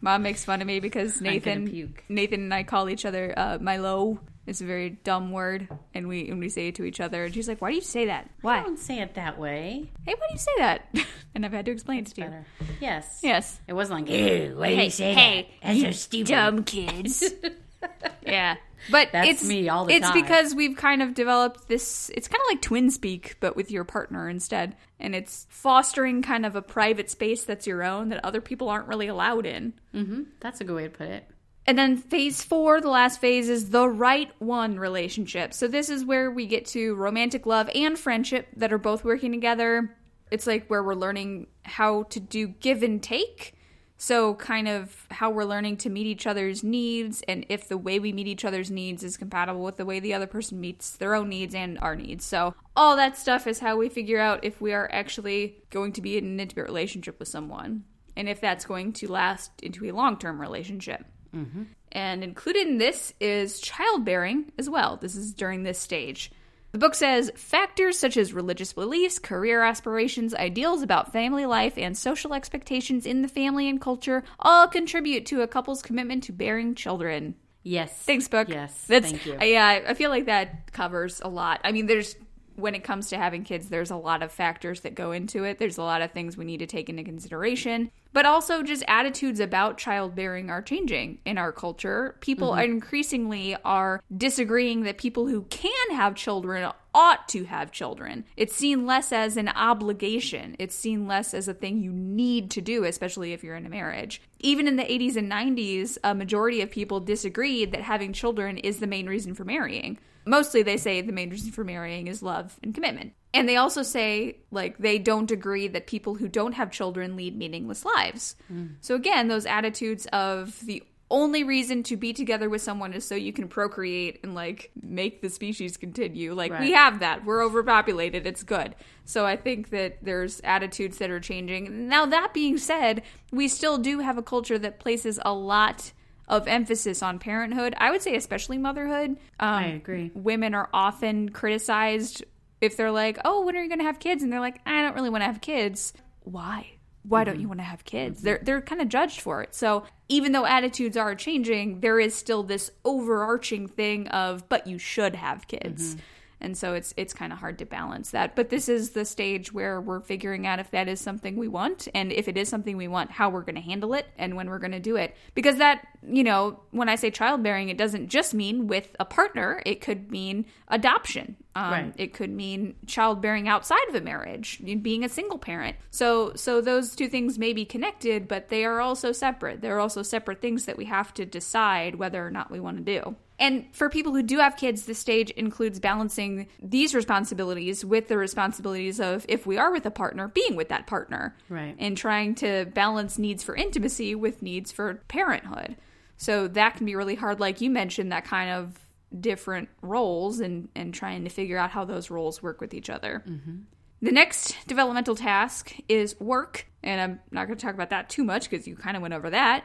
Mom makes fun of me because *laughs* Nathan puke. Nathan and I call each other uh, Milo. It's a very dumb word, and we and we say it to each other. And she's like, "Why do you say that? Why? I don't say it that way. Hey, why do you say that?" *laughs* and I've had to explain it to you. Yes. Yes. It wasn't like, ew, why do you say hey, that? That's so stupid. dumb kids. *laughs* *laughs* yeah. But That's it's me all the it's time. because we've kind of developed this it's kind of like twin speak but with your partner instead and it's fostering kind of a private space that's your own that other people aren't really allowed in. Mm-hmm. That's a good way to put it. And then phase four, the last phase, is the right one relationship. So this is where we get to romantic love and friendship that are both working together. It's like where we're learning how to do give and take. So, kind of how we're learning to meet each other's needs, and if the way we meet each other's needs is compatible with the way the other person meets their own needs and our needs. So, all that stuff is how we figure out if we are actually going to be in an intimate relationship with someone, and if that's going to last into a long term relationship. Mm-hmm. And included in this is childbearing as well. This is during this stage. The book says factors such as religious beliefs, career aspirations, ideals about family life, and social expectations in the family and culture all contribute to a couple's commitment to bearing children. Yes. Thanks, book. Yes. That's, Thank you. Yeah, I- I feel like that covers a lot. I mean, there's when it comes to having kids, there's a lot of factors that go into it. There's a lot of things we need to take into consideration, but also just attitudes about childbearing are changing in our culture. People Mm-hmm. increasingly are disagreeing that people who can have children ought to have children. It's seen less as an obligation. It's seen less as a thing you need to do, especially if you're in a marriage. Even in the 80s and 90s, a majority of people disagreed that having children is the main reason for marrying. Mostly they say the main reason for marrying is love and commitment. And they also say, like, they don't agree that people who don't have children lead meaningless lives. Mm. So, again, those attitudes of the only reason to be together with someone is so you can procreate and like make the species continue. Like right. we have that. We're overpopulated. It's good. So I think that there's attitudes that are changing. Now that being said, we still do have a culture that places a lot of emphasis on parenthood. I would say especially motherhood. Um, I agree. Women are often criticized if they're like, "Oh, when are you going to have kids?" and they're like, "I don't really want to have kids." Why? why don't you mm-hmm. want to have kids? Mm-hmm. They're they're kind of judged for it. So even though attitudes are changing, there is still this overarching thing of but you should have kids. Mm-hmm and so it's it's kind of hard to balance that. But this is the stage where we're figuring out if that is something we want and if it is something we want how we're going to handle it and when we're going to do it. Because that you know when i say childbearing it doesn't just mean with a partner. It could mean adoption. Um, right. it could mean childbearing outside of a marriage being a single parent. So so those two things may be connected but they are also separate. They're also separate things that we have to decide whether or not we want to do and for people who do have kids, this stage includes balancing these responsibilities with the responsibilities of, if we are with a partner, being with that partner. Right. And trying to balance needs for intimacy with needs for parenthood. So that can be really hard, like you mentioned, that kind of different roles and, and trying to figure out how those roles work with each other. Mm-hmm. The next developmental task is work. And I'm not going to talk about that too much because you kind of went over that.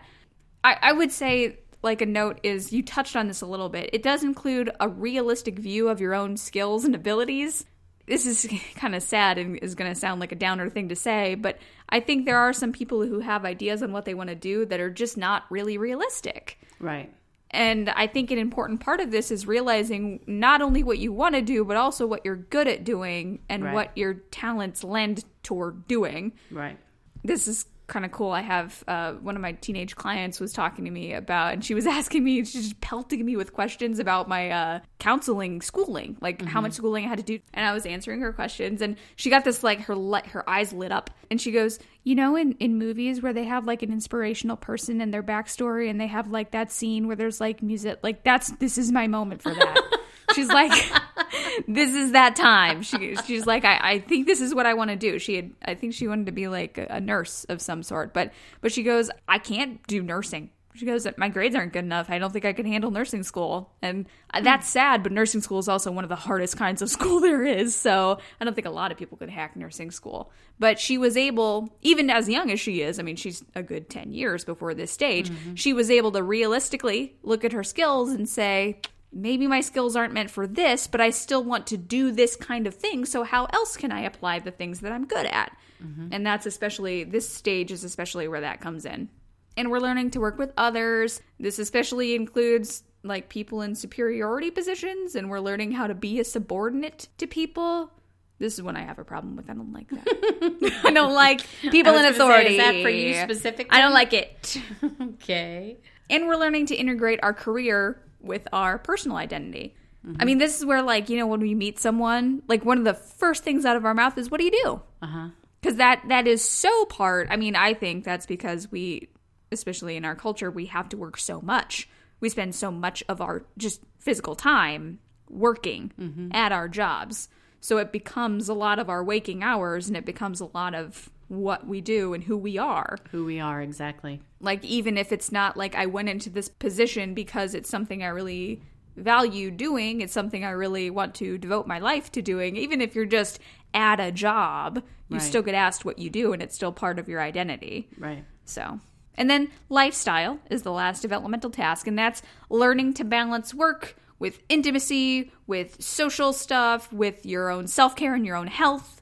I, I would say like a note is you touched on this a little bit. It does include a realistic view of your own skills and abilities. This is *laughs* kind of sad and is going to sound like a downer thing to say, but I think there are some people who have ideas on what they want to do that are just not really realistic. Right. And I think an important part of this is realizing not only what you want to do, but also what you're good at doing and right. what your talents lend toward doing. Right. This is kind of cool. I have uh, one of my teenage clients was talking to me about, and she was *laughs* asking me, she's just pelting me with questions about my uh, counseling schooling, like mm-hmm. how much schooling I had to do. And I was answering her questions, and she got this like her light, her eyes lit up, and she goes, "You know, in in movies where they have like an inspirational person and their backstory, and they have like that scene where there's like music, like that's this is my moment for that." *laughs* She's like, *laughs* this is that time. She, she's like, I, I think this is what I want to do. She had, I think she wanted to be like a, a nurse of some sort, but, but she goes, I can't do nursing. She goes, my grades aren't good enough. I don't think I can handle nursing school. And that's sad, but nursing school is also one of the hardest kinds of *laughs* school there is. So I don't think a lot of people could hack nursing school. But she was able, even as young as she is, I mean, she's a good 10 years before this stage, mm-hmm. she was able to realistically look at her skills and say, maybe my skills aren't meant for this, but I still want to do this kind of thing. So, how else can I apply the things that I'm good at? Mm-hmm. And that's especially, this stage is especially where that comes in. And we're learning to work with others. This especially includes like people in superiority positions, and we're learning how to be a subordinate to people. This is when I have a problem with. I don't like that. *laughs* *laughs* I don't like people in authority. Say, is that for you specifically? I don't like it. *laughs* okay. And we're learning to integrate our career with our personal identity. Mm-hmm. I mean, this is where, like, you know, when we meet someone, like, one of the first things out of our mouth is, "What do you do?" Uh-huh. Because that that is so part. I mean, I think that's because we, especially in our culture, we have to work so much. We spend so much of our just physical time working mm-hmm. at our jobs. So it becomes a lot of our waking hours, and it becomes a lot of what we do and who we are. Who we are, exactly. Like, even if it's not like I went into this position because it's something I really value doing, it's something I really want to devote my life to doing, even if you're just at a job, you right. still get asked what you do and it's still part of your identity. Right. So. And then lifestyle is the last developmental task, and that's learning to balance work with intimacy, with social stuff, with your own self care and your own health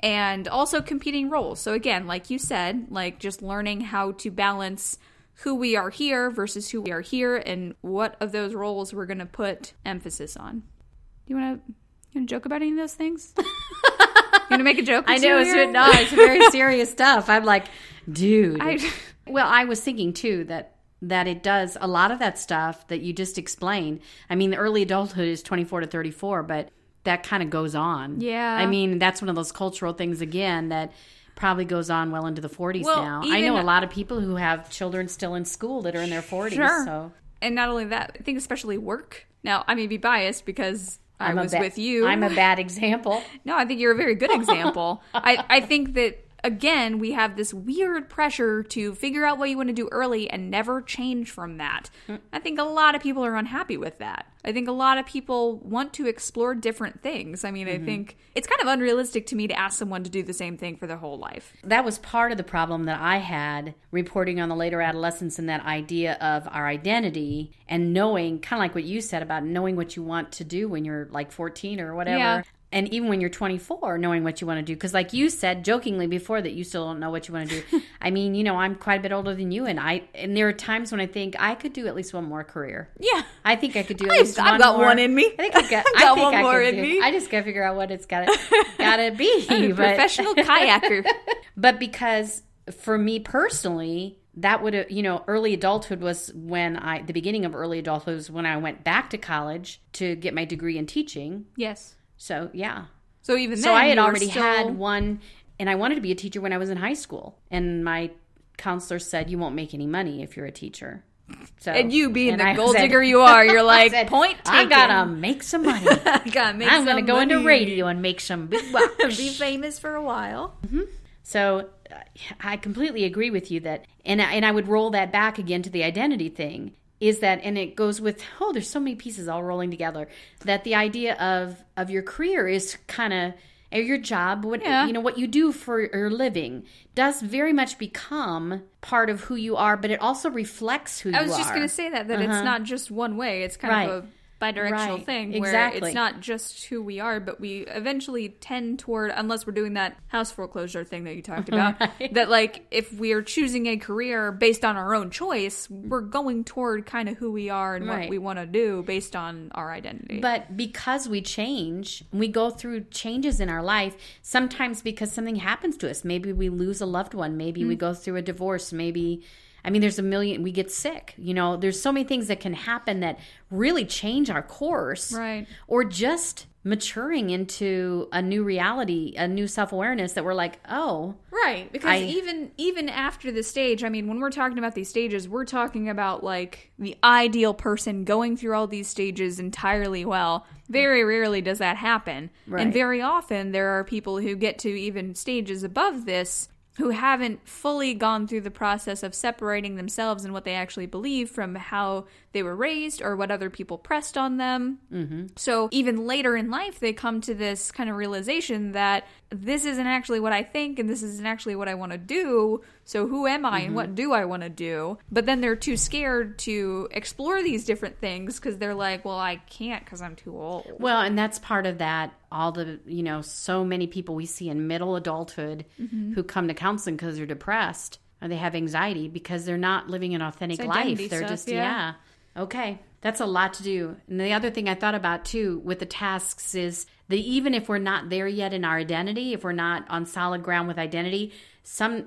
and also competing roles. So again, like you said, like just learning how to balance who we are here versus who we are here and what of those roles we're going to put emphasis on. Do you want to you want to joke about any of those things? *laughs* you want to make a joke? I know it's no, it's very *laughs* serious stuff. I'm like, dude. I, well, I was thinking too that that it does a lot of that stuff that you just explained. I mean, the early adulthood is 24 to 34, but that kind of goes on. Yeah. I mean, that's one of those cultural things again that probably goes on well into the 40s Well, now. I know a lot of people who have children still in school that are in their 40s. Sure. So And not only that, I think especially work. Now, I may be biased because I I'm a was ba- with you. I'm a bad example. *laughs* No, I think you're a very good example. *laughs* I, I think that again, we have this weird pressure to figure out what you want to do early and never change from that. Mm. I think a lot of people are unhappy with that. I think a lot of people want to explore different things. I mean, I mm-hmm. think it's kind of unrealistic to me to ask someone to do the same thing for their whole life. that was part of the problem that I had reporting on the later adolescence and that idea of our identity and knowing, kind of like what you said about knowing what you want to do when you're like 14 or whatever. Yeah. And even when you're 24, knowing what you want to do. Because, like you said jokingly before, that you still don't know what you want to do. *laughs* I mean, you know, I'm quite a bit older than you, and I and there are times when I think I could do at least one more career. Yeah. I think I could do *laughs* at I've- least I've one got more. one in me. I think I got, I've *laughs* I got think one I more in do. me. I just gotta figure out what it's gotta gotta be. But- professional kayaker. but because for me personally that would have you know early adulthood was when i the beginning of early adulthood was when i went back to college to get my degree in teaching yes. So yeah. So even so i had already still- had one and i wanted to be a teacher when i was in high school. And my counselor said you won't make any money if you're a teacher. So And you being and the I *laughs* gold said- digger you are, you're *laughs* like, said, point taken. i gotta make some money. *laughs* I gotta make i'm gonna go into radio and make some big bucks. Be famous for a while. So uh, I completely agree with you that, and I, and I would roll that back again to the identity thing. Is that, and it goes with oh, there's so many pieces all rolling together. That the idea of of your career is kind of or your job, what Yeah. you know, what you do for your living, does very much become part of who you are, but it also reflects who you are I was just going to say that that it's uh-huh. not just one way. It's kind of a bidirectional Right. thing where Exactly. it's not just who we are, but we eventually tend toward unless we're doing that house foreclosure thing that you talked *laughs* about. Right. That like if we are choosing a career based on our own choice, we're going toward kind of who we are and what we want to do based on our identity. But because we change, we go through changes in our life, sometimes because something happens to us. Maybe we lose a loved one. Maybe Mm. we go through a divorce. Maybe, I mean, there's a million, we get sick. You know, there's so many things that can happen that really change our course. Right. Or just maturing into a new reality, a new self awareness that we're like, oh, Right, because I- even even after the stage, I mean, when we're talking about these stages, we're talking about like the ideal person going through all these stages entirely well. Very rarely does that happen. Right. And very often there are people who get to even stages above this who haven't fully gone through the process of separating themselves and what they actually believe from how they were raised or what other people pressed on them. Mm-hmm. So even later in life, they come to this kind of realization that this isn't actually what I think and this isn't actually what I want to do. So who am I and what do I want to do? But then they're too scared to explore these different things because they're like, well, I can't because I'm too old. Well, and that's part of that. All the, you know, so many people we see in middle adulthood Mm-hmm. who come to counseling because they're depressed or they have anxiety because they're not living an authentic life. They're stuff, just, yeah. yeah. Okay. That's a lot to do. And the other thing I thought about too with the tasks is that even if we're not there yet in our identity, if we're not on solid ground with identity, some,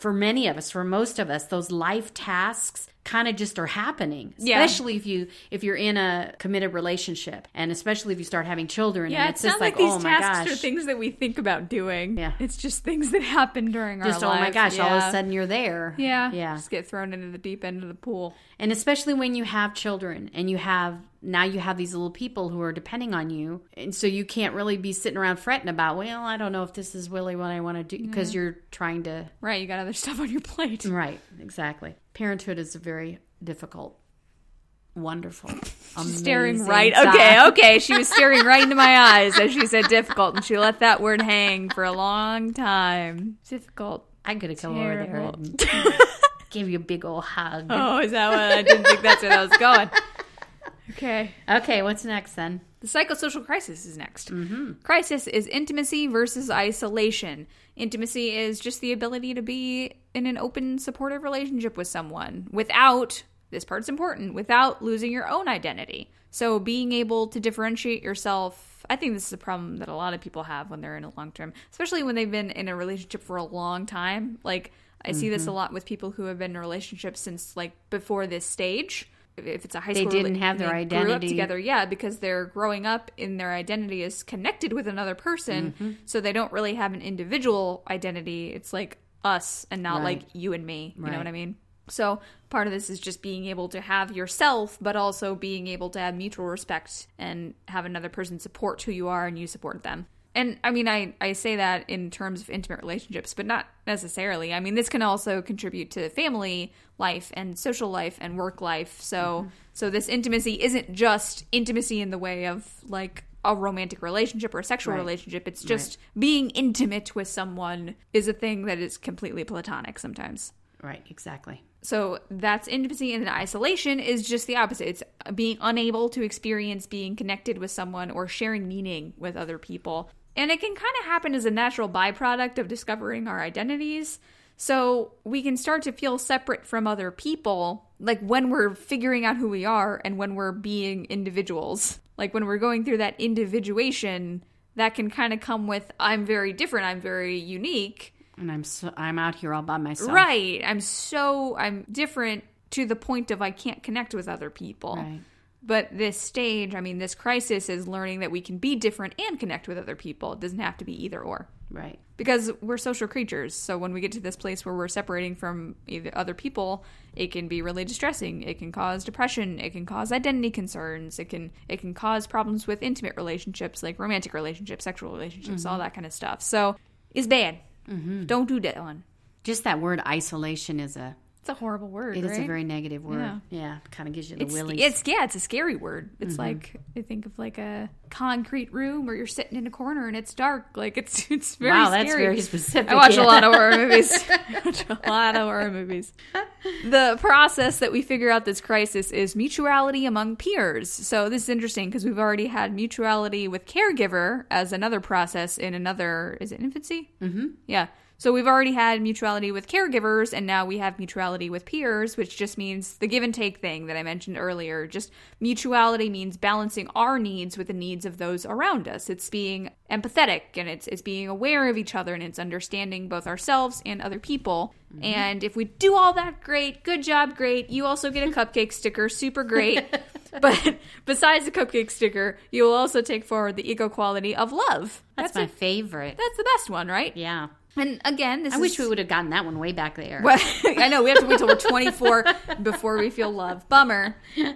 for many of us, for most of us, those life tasks kind of just are happening Yeah. especially if you if you're in a committed relationship and especially if you start having children Yeah, and it's it's just like, like, these oh my tasks gosh are things that we think about doing. Yeah. It's just things that happen during just our oh my gosh all of a sudden you're there Yeah. yeah Just get thrown into the deep end of the pool. and especially when you have children and you have now you have these little people who are depending on you and so you can't really be sitting around fretting about well i don't know if this is really what i want to do because you're trying to Right. You got other *laughs* stuff on your plate. right exactly parenthood is a very difficult wonderful *laughs* Staring amazing right. time. Okay. Okay. She was staring right into my eyes as she said difficult, and she let that word hang for a long time. Difficult. i could have come over there and *laughs* give you a big old hug Oh, is that what? I didn't think that's where that was going. *laughs* Okay. okay what's next then The psychosocial crisis is next. Mm-hmm. Crisis is intimacy versus isolation. Intimacy is just the ability to be in an open, supportive relationship with someone without, this part's important, without losing your own identity. So being able to differentiate yourself, I think this is a problem that a lot of people have when they're in a long term, especially when they've been in a relationship for a long time. Like, I see this mm-hmm. a lot with people who have been in a relationship since like before this stage if it's a high school. They school, didn't have their they grew up together. Yeah, because they're growing up in their identity is connected with another person, Mm-hmm. so they don't really have an individual identity. It's like us and not Right. like you and me. You know what I mean? So part of this is just being able to have yourself, but also being able to have mutual respect and have another person support who you are and you support them. And I mean, I, I say that in terms of intimate relationships, but not necessarily. I mean, this can also contribute to family life and social life and work life. So, mm-hmm. so this intimacy isn't just intimacy in the way of like a romantic relationship or a sexual Right. relationship. It's just being intimate with someone is a thing that is completely platonic sometimes. Right, exactly. So that's intimacy, and then isolation is just the opposite. It's being unable to experience being connected with someone or sharing meaning with other people. And it can kind of happen as a natural byproduct of discovering our identities. So we can start to feel separate from other people, like when we're figuring out who we are and when we're being individuals. Like when we're going through that individuation, that can kind of come with I'm very different, I'm very unique. And I'm so, I'm out here all by myself. Right. I'm so I'm different to the point of I can't connect with other people. Right. But this stage, I mean, this crisis is learning that we can be different and connect with other people. It doesn't have to be either or. Right. Because we're social creatures. So when we get to this place where we're separating from either other people, it can be really distressing. It can cause depression. It can cause identity concerns. It can it can cause problems with intimate relationships, like romantic relationships, sexual relationships, all mm-hmm. that kind of stuff. So it's bad. Mm-hmm. Don't do that one. Just that word isolation is a It's a horrible word. it is right? a very negative word. Yeah. Yeah, kind of gives you the It's, willies. it's yeah, it's a scary word. It's like I think of like a concrete room where you're sitting in a corner and it's dark. Like it's *laughs* it's very wow, that's scary. very specific. I watch yeah. a lot of horror *laughs* movies. I watch a lot of horror movies. The process that we figure out this crisis is mutuality among peers. So this is interesting because we've already had mutuality with caregiver as another process in another. Is it infancy? Mm-hmm. Yeah. So we've already had mutuality with caregivers, and now we have mutuality with peers, which just means the give and take thing that I mentioned earlier. Just mutuality means balancing our needs with the needs of those around us. It's being empathetic and it's it's being aware of each other and it's understanding both ourselves and other people. Mm-hmm. And if we do all that, great, good job, great. You also get a *laughs* cupcake sticker, super great. *laughs* but besides the cupcake sticker, you will also take forward the ego quality of love. That's, That's my a, favorite. that's the best one, right? yeah. And again, this I is wish we would have gotten that one way back there. well, *laughs* I know we have to wait till we're 24 *laughs* before we feel love. Bummer. *laughs*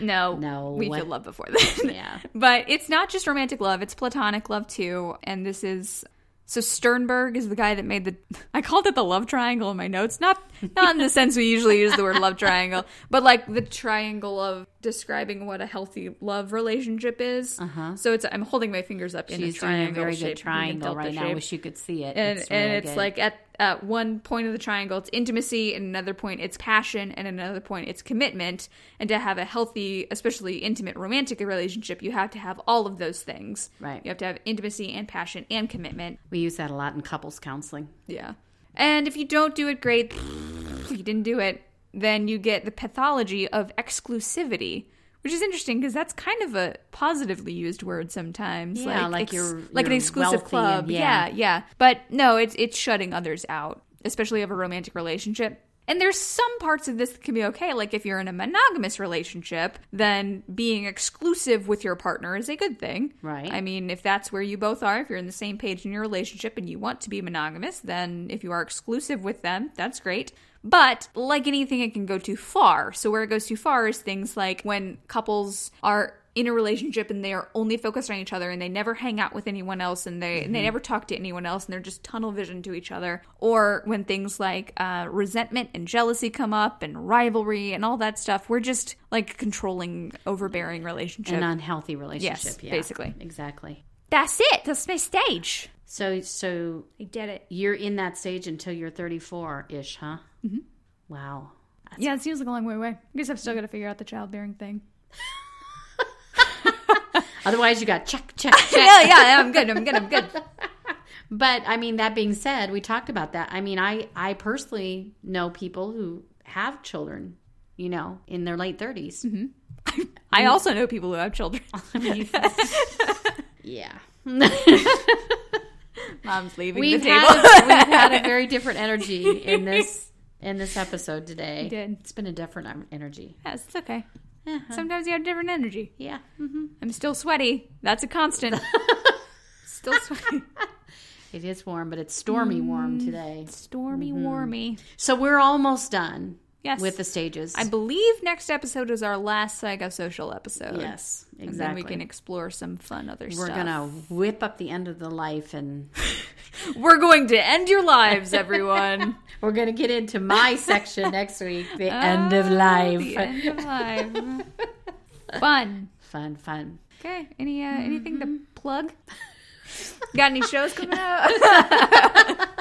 No, No. we feel love before then. Yeah. but it's not just romantic love; it's platonic love too. And this is so Sternberg is the guy that made the. I called it the love triangle in my notes, not not in the sense we usually use the word love triangle, but like the triangle of describing what a healthy love relationship is. Uh-huh. So it's I'm holding my fingers up in a She's doing a triangle very shape, good triangle right now. I wish you could see it. and it's and really it's good. like at at one point of the triangle it's intimacy and another point it's passion and another point it's commitment and to have a healthy especially intimate romantic relationship you have to have all of those things Right. you have to have intimacy and passion and commitment we use that a lot in couples counseling. yeah and if you don't do it great *laughs* you didn't do it then you get the pathology of exclusivity which is interesting because that's kind of a positively used word sometimes. Yeah, like you're- like an you're exclusive club. yeah. yeah. yeah, But no, it's it's shutting others out, especially of a romantic relationship. And there's some parts of this that can be okay. Like if you're in a monogamous relationship, then being exclusive with your partner is a good thing. Right. I mean, if that's where you both are, if you're in the same page in your relationship and you want to be monogamous, then if you are exclusive with them, that's great. But like anything, it can go too far. So where it goes too far is things like when couples are in a relationship and they are only focused on each other and they never hang out with anyone else and they and they never talk to anyone else and they're just tunnel vision to each other or when things like uh, resentment and jealousy come up and rivalry and all that stuff we're just like controlling overbearing relationship An unhealthy relationship. Yes, yeah. basically. Exactly. that's it that's my stage So so i did it you're in that stage until you're 34 ish, huh? Mm-hmm. Wow. yeah it seems like a long way away i guess i've still got to figure out the childbearing thing *laughs* Otherwise, you got check, check, *laughs* check. yeah yeah i'm good i'm good i'm good *laughs* But I mean, that being said, we talked about that. I mean, I I personally know people who have children, you know, in their late 30s. Mm-hmm. i also know people who have children yeah. mom's leaving We've the table had, a, we've had a very different energy in this in this episode today. We did. It's been a different um, energy. yes it's okay uh-huh. Sometimes you have different energy. Yeah. Mm-hmm. I'm still sweaty. That's a constant. *laughs* still sweaty. It is warm, but it's stormy warm mm, today. Stormy, mm-hmm. warmy. So we're almost done Yes. with the stages. I believe next episode is our last psychosocial episode. yes, And exactly. then we can explore some fun other stuff. We're gonna whip up the end of the life, and *laughs* We're going to end your lives, *laughs* everyone. we're gonna get into my *laughs* section next week. The end of life. The end of life. Fun. Fun, fun. Okay. Any uh, anything to plug? Got any shows coming out?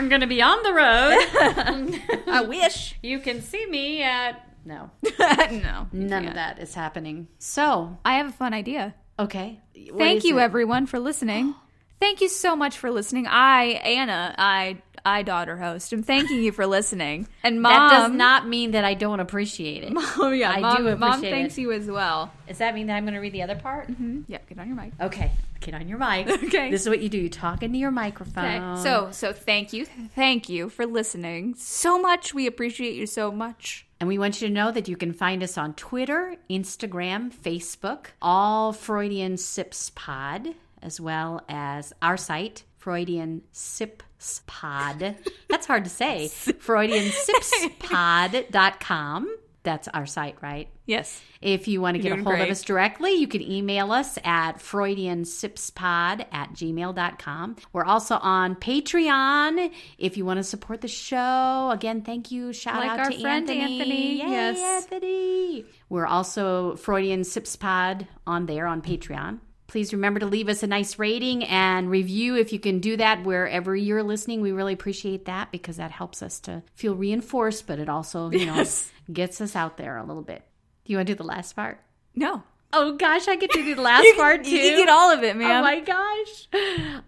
I'm gonna be on the road. *laughs* I wish. you can see me at no. *laughs* no. None of that is happening. So I have a fun idea. okay. What Thank you, it? everyone, for listening. Thank you so much for listening. I, Anna, I, I daughter host, am thanking you for listening. *laughs* And mom, That does not mean that I don't appreciate it. *laughs* Oh yeah, I mom, do mom thanks it. you as well. Does that mean that I'm going to read the other part? Mm-hmm. Yeah, get on your mic. Okay. Get on your mic. *laughs* Okay. This is what you do. You talk into your microphone. Okay. So, so thank you, thank you for listening so much. We appreciate you so much. And we want you to know that you can find us on Twitter, Instagram, Facebook, all Freudian Sips Pod, as well as our site, Freudian Sips Pod. That's hard to say. *laughs* Freudiansipspod.com. *laughs* That's our site, right? Yes. If you want to get You're a doing hold of us directly, you can email us at freudiansipspod at gmail.com. We're also on Patreon if you want to support the show. Again, thank you. Shout Like out our to friend Anthony. Anthony. Yay, Yes. Anthony. We're also Freudian Sipspod on there on Patreon. Please remember to leave us a nice rating and review if you can do that wherever you're listening. We really appreciate that because that helps us to feel reinforced, but it also, you know, Yes. gets us out there a little bit. Do you want to do the last part? No. Oh gosh, I get to do the last *laughs* part too. You get all of it, Oh man. my gosh.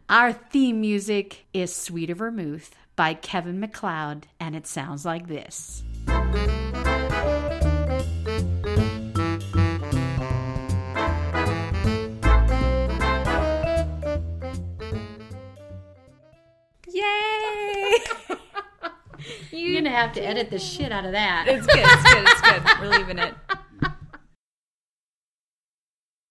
Our theme music is Sweeter Vermouth by Kevin MacLeod, and it sounds like this. You're gonna have to edit the shit out of that. it's good. It's good. It's good. We're leaving it. *laughs*